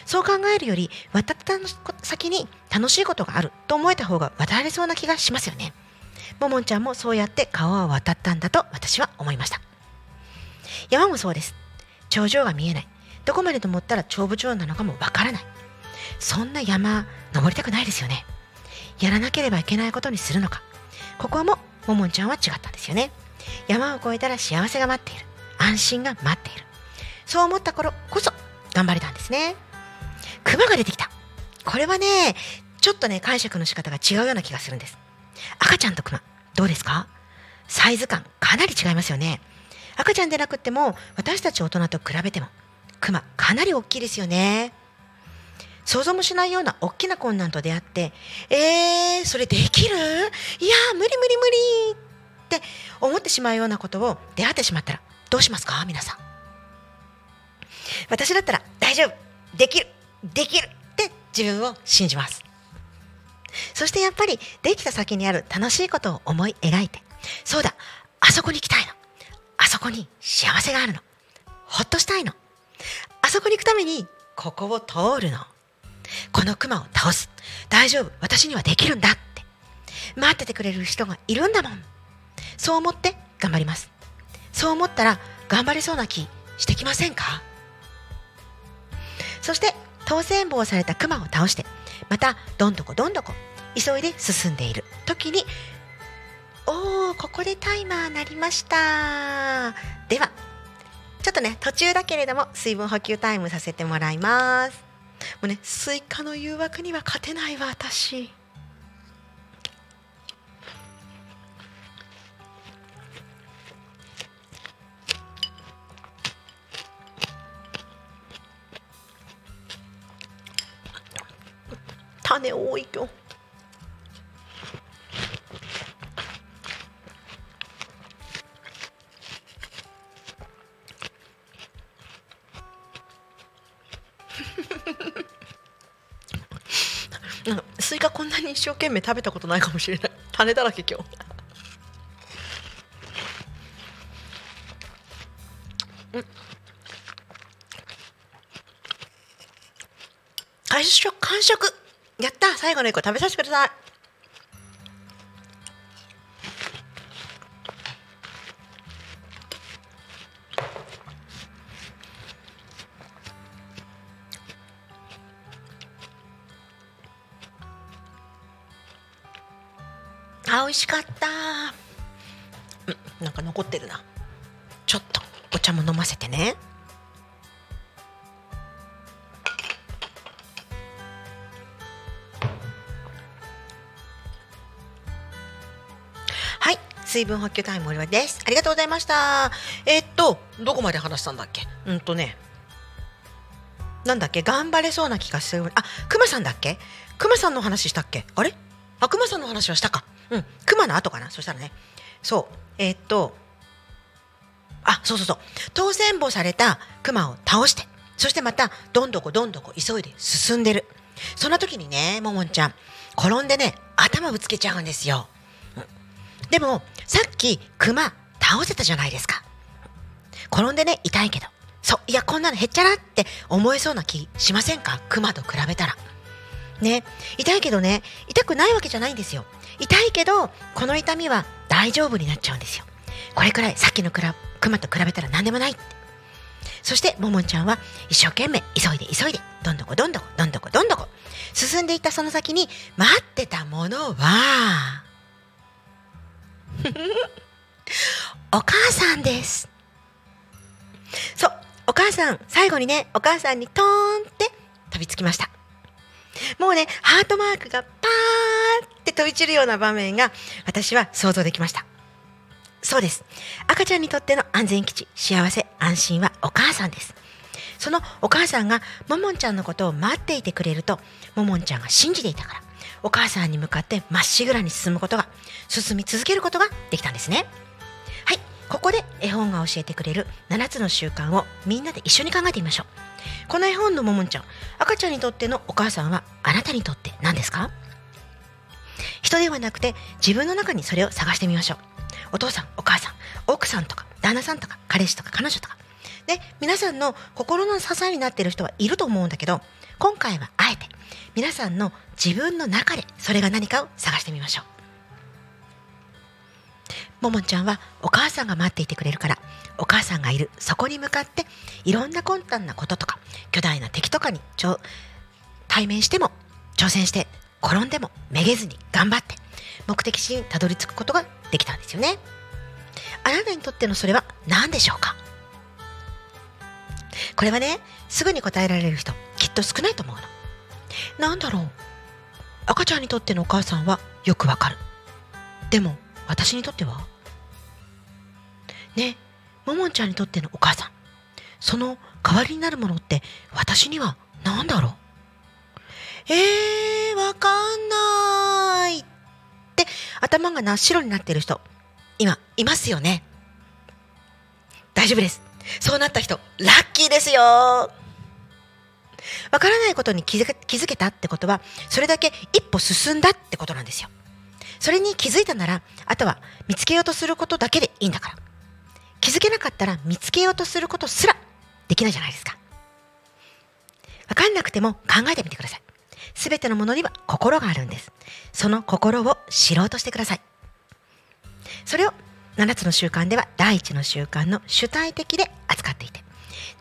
そう考えるより渡った先に楽しいことがあると思えた方が渡れそうな気がしますよね。ももんちゃんもそうやって川を渡ったんだと私は思いました。山もそうです。頂上が見えない。どこまで登ったら長部長なのかもわからない。そんな山登りたくないですよね。やらなければいけないことにするのか。ここはもももんちゃんは違ったんですよね。山を越えたら幸せが待っている。安心が待っている。そう思った頃こそ頑張れたんですね。熊が出てきた。これはねちょっとね解釈の仕方が違うような気がするんです。赤ちゃんと熊どうですか？サイズ感かなり違いますよね。赤ちゃんでなくっても私たち大人と比べても熊かなり大きいですよね。想像もしないような大きな困難と出会ってえー、それできるいや無理無理無理って思ってしまうようなことを出会ってしまったらどうしますか？皆さん。私だったら大丈夫。できる。できるって自分を信じます。そしてやっぱりできた先にある楽しいことを思い描いてそうだ。あそこに行きたいの。あそこに幸せがあるの。ほっとしたいの。あそこに行くためにここを通るの。このクマを倒す。大丈夫。私にはできるんだって。待っててくれる人がいるんだもん。そう思って頑張ります。そう思ったら頑張れそうな気してきませんか？そして当選棒されたクマを倒してまたどんどこどんどこ急いで進んでいる。時におーここでタイマー鳴りました。ではちょっとね途中だけれども水分補給タイムさせてもらいます。うねスイカの誘惑には勝てないわ私。種多いよスイカこんなに一生懸命食べたことないかもしれない。[LAUGHS] 種だらけ今日。うん。完食完食。やった最後の一個食べさせてください。美味しかった。うんなんか残ってるな。ちょっとお茶も飲ませてね。はい水分補給タイム終わりです。ありがとうございました。えーっとどこまで話したんだっけ？うんとねなんだっけ？頑張れそうな気がする。あくまさんだっけ？くまさんの話したっけ？あれ？あくまさんの話はしたか。うんくまの後かな？そしたらね。そう。えーっとあそうそうそう。当選簿されたクマを倒してそしてまたどんどこどんどこ急いで進んでる。そんな時にねももんちゃん転んでね頭ぶつけちゃうんですよ、うんでもさっきクマ倒せたじゃないですか。転んでね痛いけど。そう。いやこんなのへっちゃらって思えそうな気しませんか？クマと比べたら。ね。痛いけどね痛くないわけじゃないんですよ。痛いけどこの痛みは大丈夫になっちゃうんですよ。これくらいさっきのクラクマと比べたら何でもないそしてももんちゃんは一生懸命急いで急いでどんどこどんどこどんどこどんどこ。進んでいったその先に待ってたものは [LAUGHS] お母さんです。そうお母さん最後にねお母さんにトーンって飛びつきました。もうねハートマークがパーって飛び散るような場面が私は想像できました。そうです。赤ちゃんにとっての安全基地幸せ安心はお母さんです。そのお母さんがももんちゃんのことを待っていてくれるとももんちゃんが信じていたからお母さんに向かってまっしぐらに進むことが進み続けることができたんですね。はい。ここで絵本が教えてくれる7つの習慣をみんなで一緒に考えてみましょう。この絵本のももんちゃん。赤ちゃんにとってのお母さんはあなたにとって何ですか？人ではなくて自分の中にそれを探してみましょう。お父さんお母さん奥さんとか旦那さんとか彼氏とか彼女とか。で皆さんの心の支えになっている人はいると思うんだけど今回はあえて皆さんの自分の中でそれが何かを探してみましょう。ももちゃんはお母さんが待っていてくれるから。お母さんがいる。そこに向かっていろんな困難なこととか巨大な敵とかにちょ対面しても挑戦して転んでもめげずに頑張って目的地にたどり着くことができたんですよね。あなたにとってのそれは何でしょうか？これはねすぐに答えられる人きっと少ないと思うの。なんだろう。赤ちゃんにとってのお母さんはよくわかる。でも私にとっては？ねももんちゃんにとってのお母さん。その代わりになるものって私には何だろう？えー、わかんない。って頭が真っ白になってる人今いますよね。大丈夫です。そうなった人ラッキーですよ。わからないことに気づ気づけたってことはそれだけ一歩進んだってことなんですよ。それに気づいたならあとは見つけようとすることだけでいいんだから。気づけなかったら見つけようとすることすらできないじゃないですか。わかんなくても考えてみてください。すべてのものには心があるんです。その心を知ろうとしてください。それを7つの習慣では第一の習慣の主体的で扱っていて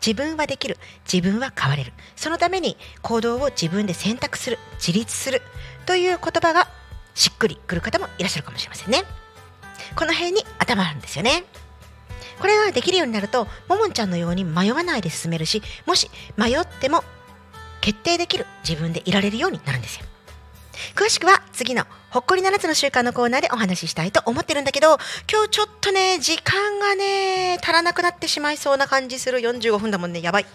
自分はできる自分は変われる。そのために行動を自分で選択する自立するという言葉がしっくりくる方もいらっしゃるかもしれませんね。この辺に頭あるんですよね。これができるようになるとももんちゃんのように迷わないで進めるしもし迷っても決定できる自分でいられるようになるんですよ。詳しくは次のほっこり7つの習慣のコーナーでお話ししたいと思ってるんだけど今日ちょっとね時間がね足らなくなってしまいそうな感じする。45分だもんね。やばい。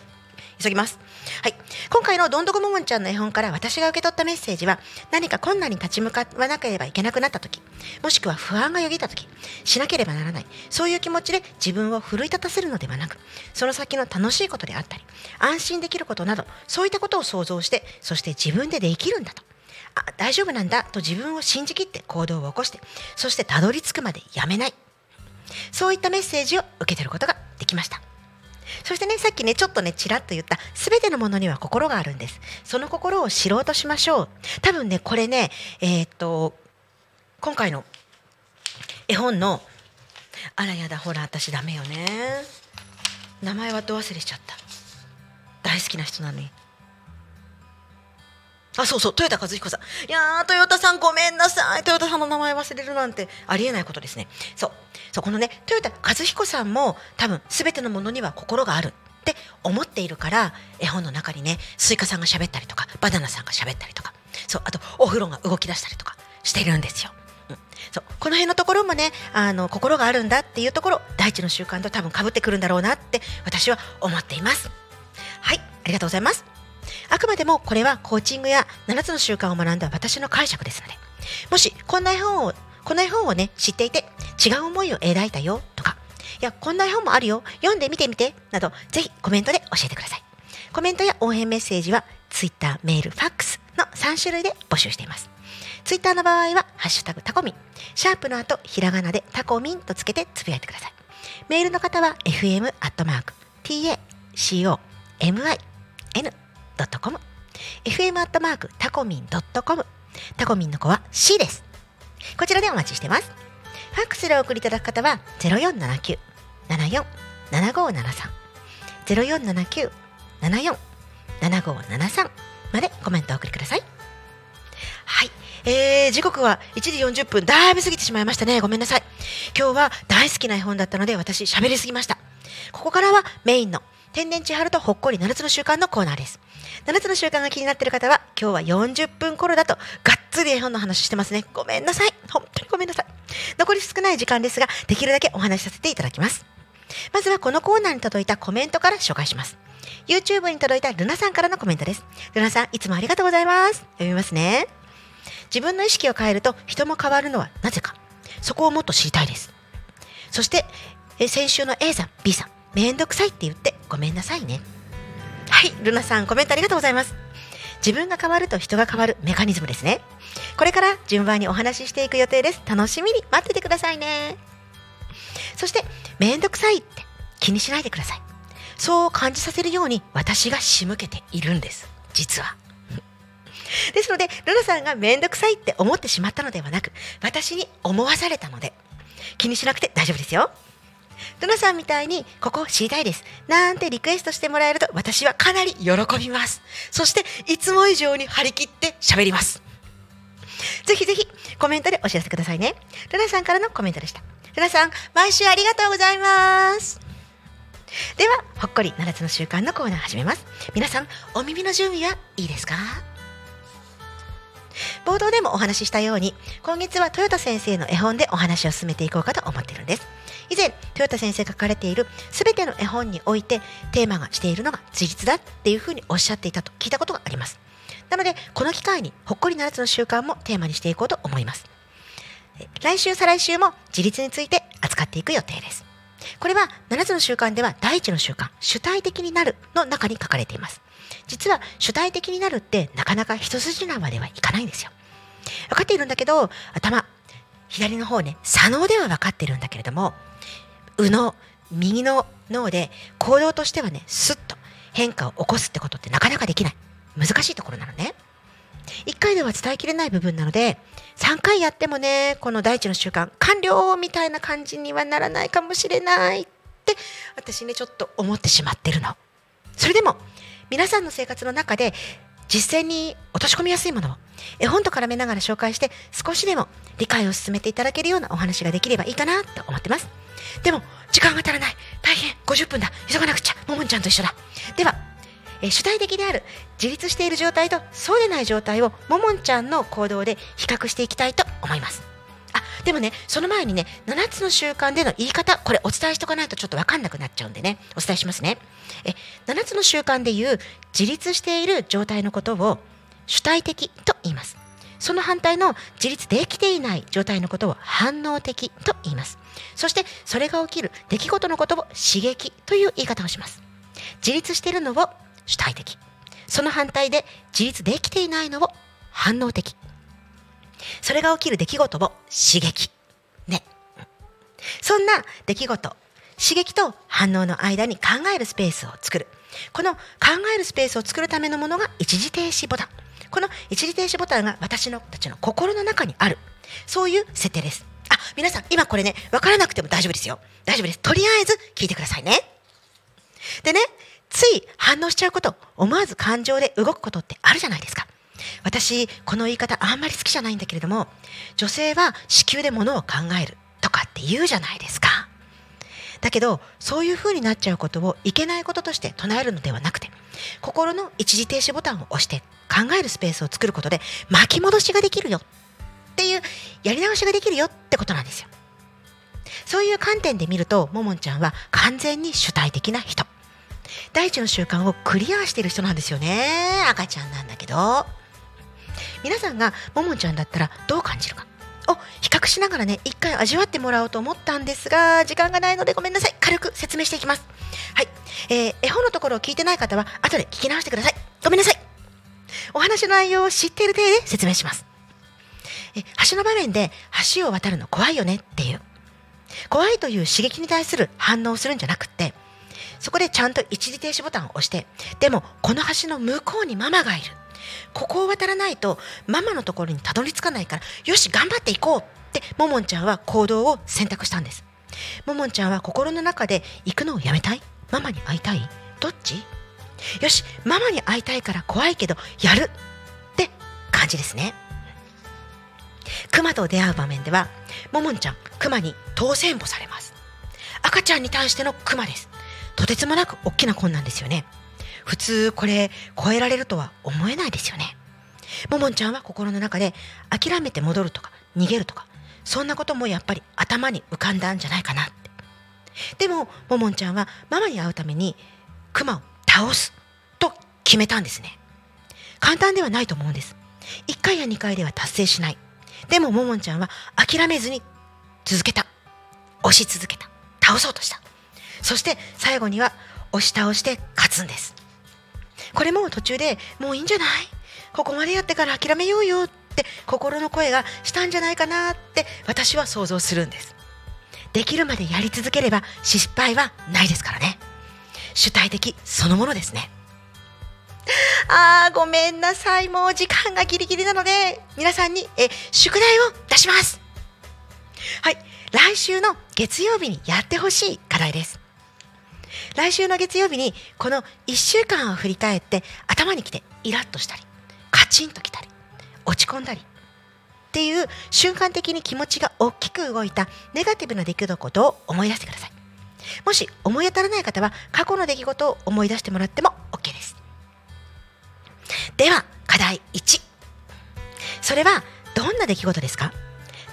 急ぎます。はい。今回のどんどこももんちゃんの絵本から私が受け取ったメッセージは何か困難に立ち向かわなければいけなくなった時もしくは不安がよぎった時しなければならないそういう気持ちで自分を奮い立たせるのではなくその先の楽しいことであったり安心できることなどそういったことを想像してそして自分でできるんだと。あ大丈夫なんだと自分を信じきって行動を起こしてそしてたどり着くまでやめない。そういったメッセージを受け取ることができました。そしてねさっきねちょっとねちらっと言ったすべてのものには心があるんです。その心を知ろうとしましょう。多分ねこれねえーっと今回の絵本のあらやだほら私だめよね。名前はど忘れしちゃった。大好きな人なのに。あ、そうそう、豊田和彦さん。いやー、豊田さんごめんなさい。豊田さんの名前忘れるなんてありえないことですね。そう。そう、このね、豊田和彦さんも多分全てのものには心があるって思っているから、絵本の中にね、スイカさんが喋ったりとか、バナナさんが喋ったりとか、そう、あとお風呂が動き出したりとかしてるんですよ。うん、そうこの辺のところもねあの心があるんだっていうところ第一の習慣と多分かぶってくるんだろうなって私は思っていますはいありがとうございますあくまでもこれはコーチングや7つの習慣を学んだ私の解釈ですので。もしこんな絵本をこの絵本をね知っていて違う思いを描いたよとかいやこんな絵本もあるよ読んでみてみてなどぜひコメントで教えてください。コメントや応援メッセージは Twitter、メール、ファックスの3種類で募集しています。ツイッターの場合は、ハッシュタグタコミン、シャープの後、ひらがなでタコミンとつけてつぶやいてください。メールの方は、fm アットマーク、.com、fm アットマーク、タコミン .com、タコミンの子は C です。こちらでお待ちしてます。ファックスでお送りいただく方は、0479 74 7573、0479 74 7573までコメントをお送りください。はい。えー、時刻は1時40分、だいぶ過ぎてしまいましたね。ごめんなさい。今日は大好きな絵本だったので、私喋りすぎました。ここからはメインの天然千春とほっこり7つの習慣のコーナーです。7つの習慣が気になっている方は、今日は40分頃だと、がっつり絵本の話してますね。ごめんなさい。本当にごめんなさい。残り少ない時間ですが、できるだけお話しさせていただきます。まずはこのコーナーに届いたコメントから紹介します。YouTube に届いたルナさんからのコメントです。ルナさん、いつもありがとうございます。読みますね。自分の意識を変えると人も変わるのはなぜか。そこをもっと知りたいです。そして、先週の A さん、B さん、めんどくさいって言ってごめんなさいね。はい、ルナさん、コメントありがとうございます。自分が変わると人が変わるメカニズムですね。これから順番にお話ししていく予定です。楽しみに待っててくださいね。そして、めんどくさいって気にしないでください。そう感じさせるように私が仕向けているんです。実は。[LAUGHS] ですので、ルナさんがめんどくさいって思ってしまったのではなく、私に思わされたので、気にしなくて大丈夫ですよ。ルナさんみたいに、ここ知りたいです。なんてリクエストしてもらえると、私はかなり喜びます。そして、いつも以上に張り切って喋ります。ぜひぜひ、コメントでお知らせくださいね。ルナさんからのコメントでした。ルナさん、毎週ありがとうございます。では、ほっこり7つの習慣のコーナー始めます。皆さん、お耳の準備はいいですか？冒頭でもお話ししたように、今月は豊田先生の絵本でお話を進めていこうかと思っているんです。以前、豊田先生が書かれているすべての絵本においてテーマがしているのが自立だっていうふうにおっしゃっていたと聞いたことがあります。なので、この機会にほっこり7つの習慣もテーマにしていこうと思います。来週、再来週も自立について扱っていく予定です。これは7つの習慣では第一の習慣、主体的になるの中に書かれています。実は主体的になるってなかなか一筋縄ではいかないんですよ。分かっているんだけど、頭、左の方ね、左脳では分かっているんだけれども、右脳、右の脳で行動としてはね、スッと変化を起こすってことってなかなかできない。難しいところなのね。1回では伝えきれない部分なので、3回やってもね、この第一の習慣、完了みたいな感じにはならないかもしれないって、私ね、ちょっと思ってしまってるの。それでも、皆さんの生活の中で、実践に落とし込みやすいものを、絵本と絡めながら紹介して、少しでも理解を進めていただけるようなお話ができればいいかなと思ってます。でも、時間が足らない。大変。50分だ。急がなくちゃ。ももんちゃんと一緒だ。では、えー主体的である自立している状態とそうでない状態をももんちゃんの行動で比較していきたいと思いますあでもねその前にね7つの習慣での言い方これお伝えしとかないとちょっと分かんなくなっちゃうんでねお伝えしますねえ7つの習慣でいう自立している状態のことを主体的と言います。その反対の自立できていない状態のことを反応的と言います。そしてそれが起きる出来事のことを刺激という言い方をします。自立しているのを主体的。その反対で自立できていないのを反応的。それが起きる出来事を刺激。ね。そんな出来事刺激と反応の間に考えるスペースを作る。この考えるスペースを作るためのものが一時停止ボタン。この一時停止ボタンが私のたちの心の中にある。そういう設定です。あ皆さん今これね分からなくても大丈夫ですよ。大丈夫です。とりあえず聞いてくださいね。でね、つい反応しちゃうこと、思わず感情で動くことってあるじゃないですか。私、この言い方あんまり好きじゃないんだけれども、女性は子宮で物を考えるとかって言うじゃないですか。だけど、そういう風になっちゃうことをいけないこととして唱えるのではなくて、心の一時停止ボタンを押して考えるスペースを作ることで巻き戻しができるよっていう、やり直しができるよってことなんですよ。そういう観点で見ると、ももんちゃんは完全に主体的な人。第一の習慣をクリアしている人なんですよね。赤ちゃんなんだけど。皆さんがももんちゃんだったらどう感じるか。を比較しながらね、一回味わってもらおうと思ったんですが、時間がないのでごめんなさい。軽く説明していきます。はい。えー絵本のところを聞いてない方は、後で聞き直してください。ごめんなさい。お話の内容を知っている体で説明します。え橋の場面で橋を渡るの怖いよねっていう。怖いという刺激に対する反応をするんじゃなくって、そこでちゃんと一時停止ボタンを押して、でもこの橋の向こうにママがいる。ここを渡らないとママのところにたどり着かないから、よし、頑張っていこうって、ももんちゃんは行動を選択したんです。ももんちゃんは心の中で行くのをやめたい？ママに会いたい？どっち？よし、ママに会いたいから怖いけど、やるって感じですね。熊と出会う場面では、ももんちゃん、熊に当選簿されます。赤ちゃんに対しての熊です。とてつもなく大きな困難ですよね。普通これ超えられるとは思えないですよね。ももんちゃんは心の中で諦めて戻るとか逃げるとかそんなこともやっぱり頭に浮かんだんじゃないかなって。でもももんちゃんはママに会うためにクマを倒すと決めたんですね。簡単ではないと思うんです。1回や2回では達成しない。でもももんちゃんは諦めずに続けた。押し続けた。倒そうとした。そして最後には押し倒して勝つんです。これも途中でもういいんじゃない？ここまでやってから諦めようよって心の声がしたんじゃないかなって私は想像するんです。できるまでやり続ければ失敗はないですからね。主体的そのものですね。あーごめんなさいもう時間がギリギリなので皆さんにえ宿題を出しますはい来週の月曜日にやってほしい課題です来週の月曜日にこの1週間を振り返って頭にきてイラッとしたりカチンときたり落ち込んだりっていう瞬間的に気持ちが大きく動いたネガティブな出来事を思い出してください。もし思い当たらない方は過去の出来事を思い出してもらっても OK です。では課題1それはどんな出来事ですか？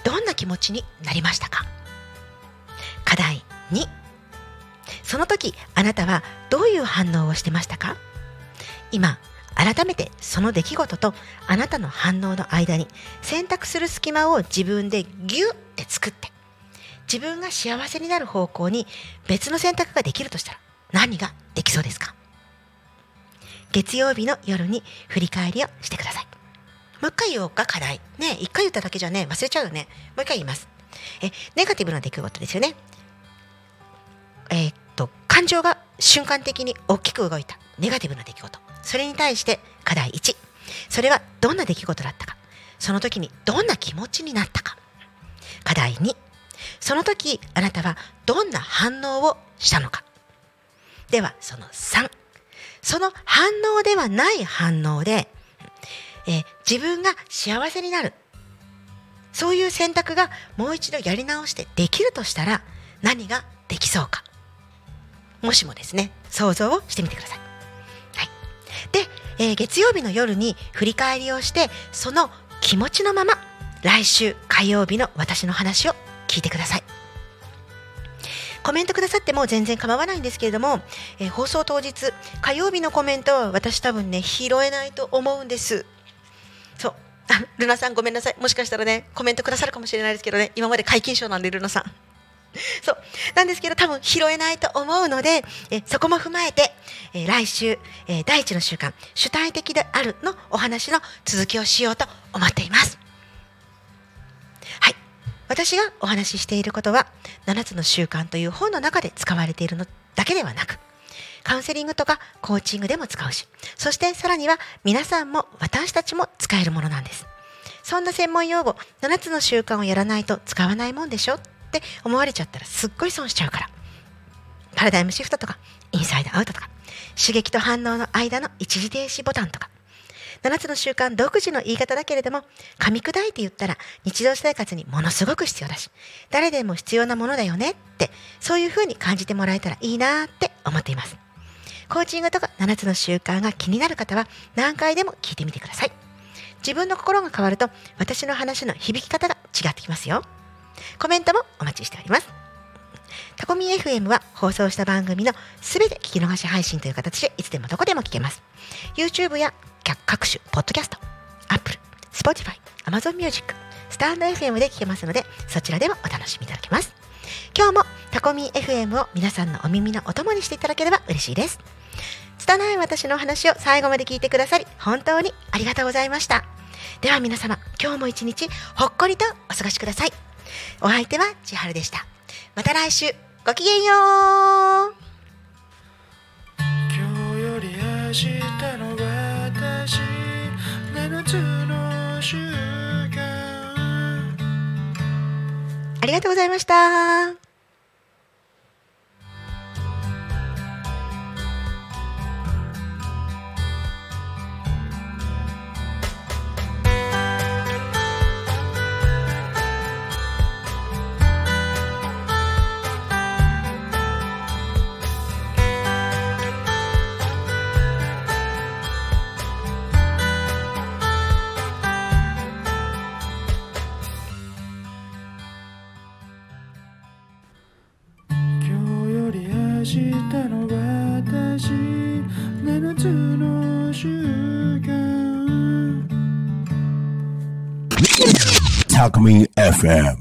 どんな気持ちになりましたか？課題2その時あなたはどういう反応をしてましたか？今改めてその出来事とあなたの反応の間に選択する隙間を自分でギュッて作って自分が幸せになる方向に別の選択ができるとしたら何ができそうですか？月曜日の夜に振り返りをしてください。もう一回言おうか課題。ね一回言っただけじゃね忘れちゃうよね。もう一回言います。えネガティブな出来事ですよね。えー感情が瞬間的に大きく動いた。ネガティブな出来事。それに対して課題1それはどんな出来事だったか。その時にどんな気持ちになったか。課題2その時あなたはどんな反応をしたのか。ではその3その反応ではない反応で、えー自分が幸せになる。そういう選択がもう一度やり直してできるとしたら何ができそうか。もしもですね想像をしてみてください。はい、で、えー月曜日の夜に振り返りをしてその気持ちのまま来週火曜日の私の話を聞いてください。コメントくださっても全然構わないんですけれども、えー放送当日火曜日のコメントは私多分ね拾えないと思うんです。そうルナさんごめんなさいもしかしたらねコメントくださるかもしれないですけどね今まで皆勤賞なんでルナさん [LAUGHS] そう。なんですけど多分拾えないと思うのでえそこも踏まえて、え来週、え第一の習慣主体的であるのお話の続きをしようと思っています。はい。私がお話ししていることは7つの習慣という本の中で使われているのだけではなくカウンセリングとかコーチングでも使うしそしてさらには皆さんも私たちも使えるものなんです。そんな専門用語7つの習慣をやらないと使わないもんでしょって思われちゃったらすっごい損しちゃうから。パラダイムシフトとかインサイドアウトとか刺激と反応の間の一時停止ボタンとか。7つの習慣独自の言い方だけれども噛み砕いて言ったら日常生活にものすごく必要だし誰でも必要なものだよねってそういうふうに感じてもらえたらいいなって思っています。コーチングとか7つの習慣が気になる方は何回でも聞いてみてください。自分の心が変わると私の話の響き方が違ってきますよ。コメントもお待ちしております。タコミ FM は放送した番組のすべて聞き逃し配信という形でいつでもどこでも聞けます。YouTube や各種ポッドキャスト Apple、Spotify、Amazon Music、スタンド FM で聞けますのでそちらでもお楽しみいただけます。今日もタコミ FM を皆さんのお耳のお供にしていただければ嬉しいです。拙い私のお話を最後まで聞いてくださり本当にありがとうございました。では皆様今日も一日ほっこりとお過ごしください。お相手は千春でした。また来週。ごきげんよう。今日より明日の私7つの習慣ありがとうございました Alchemy FM.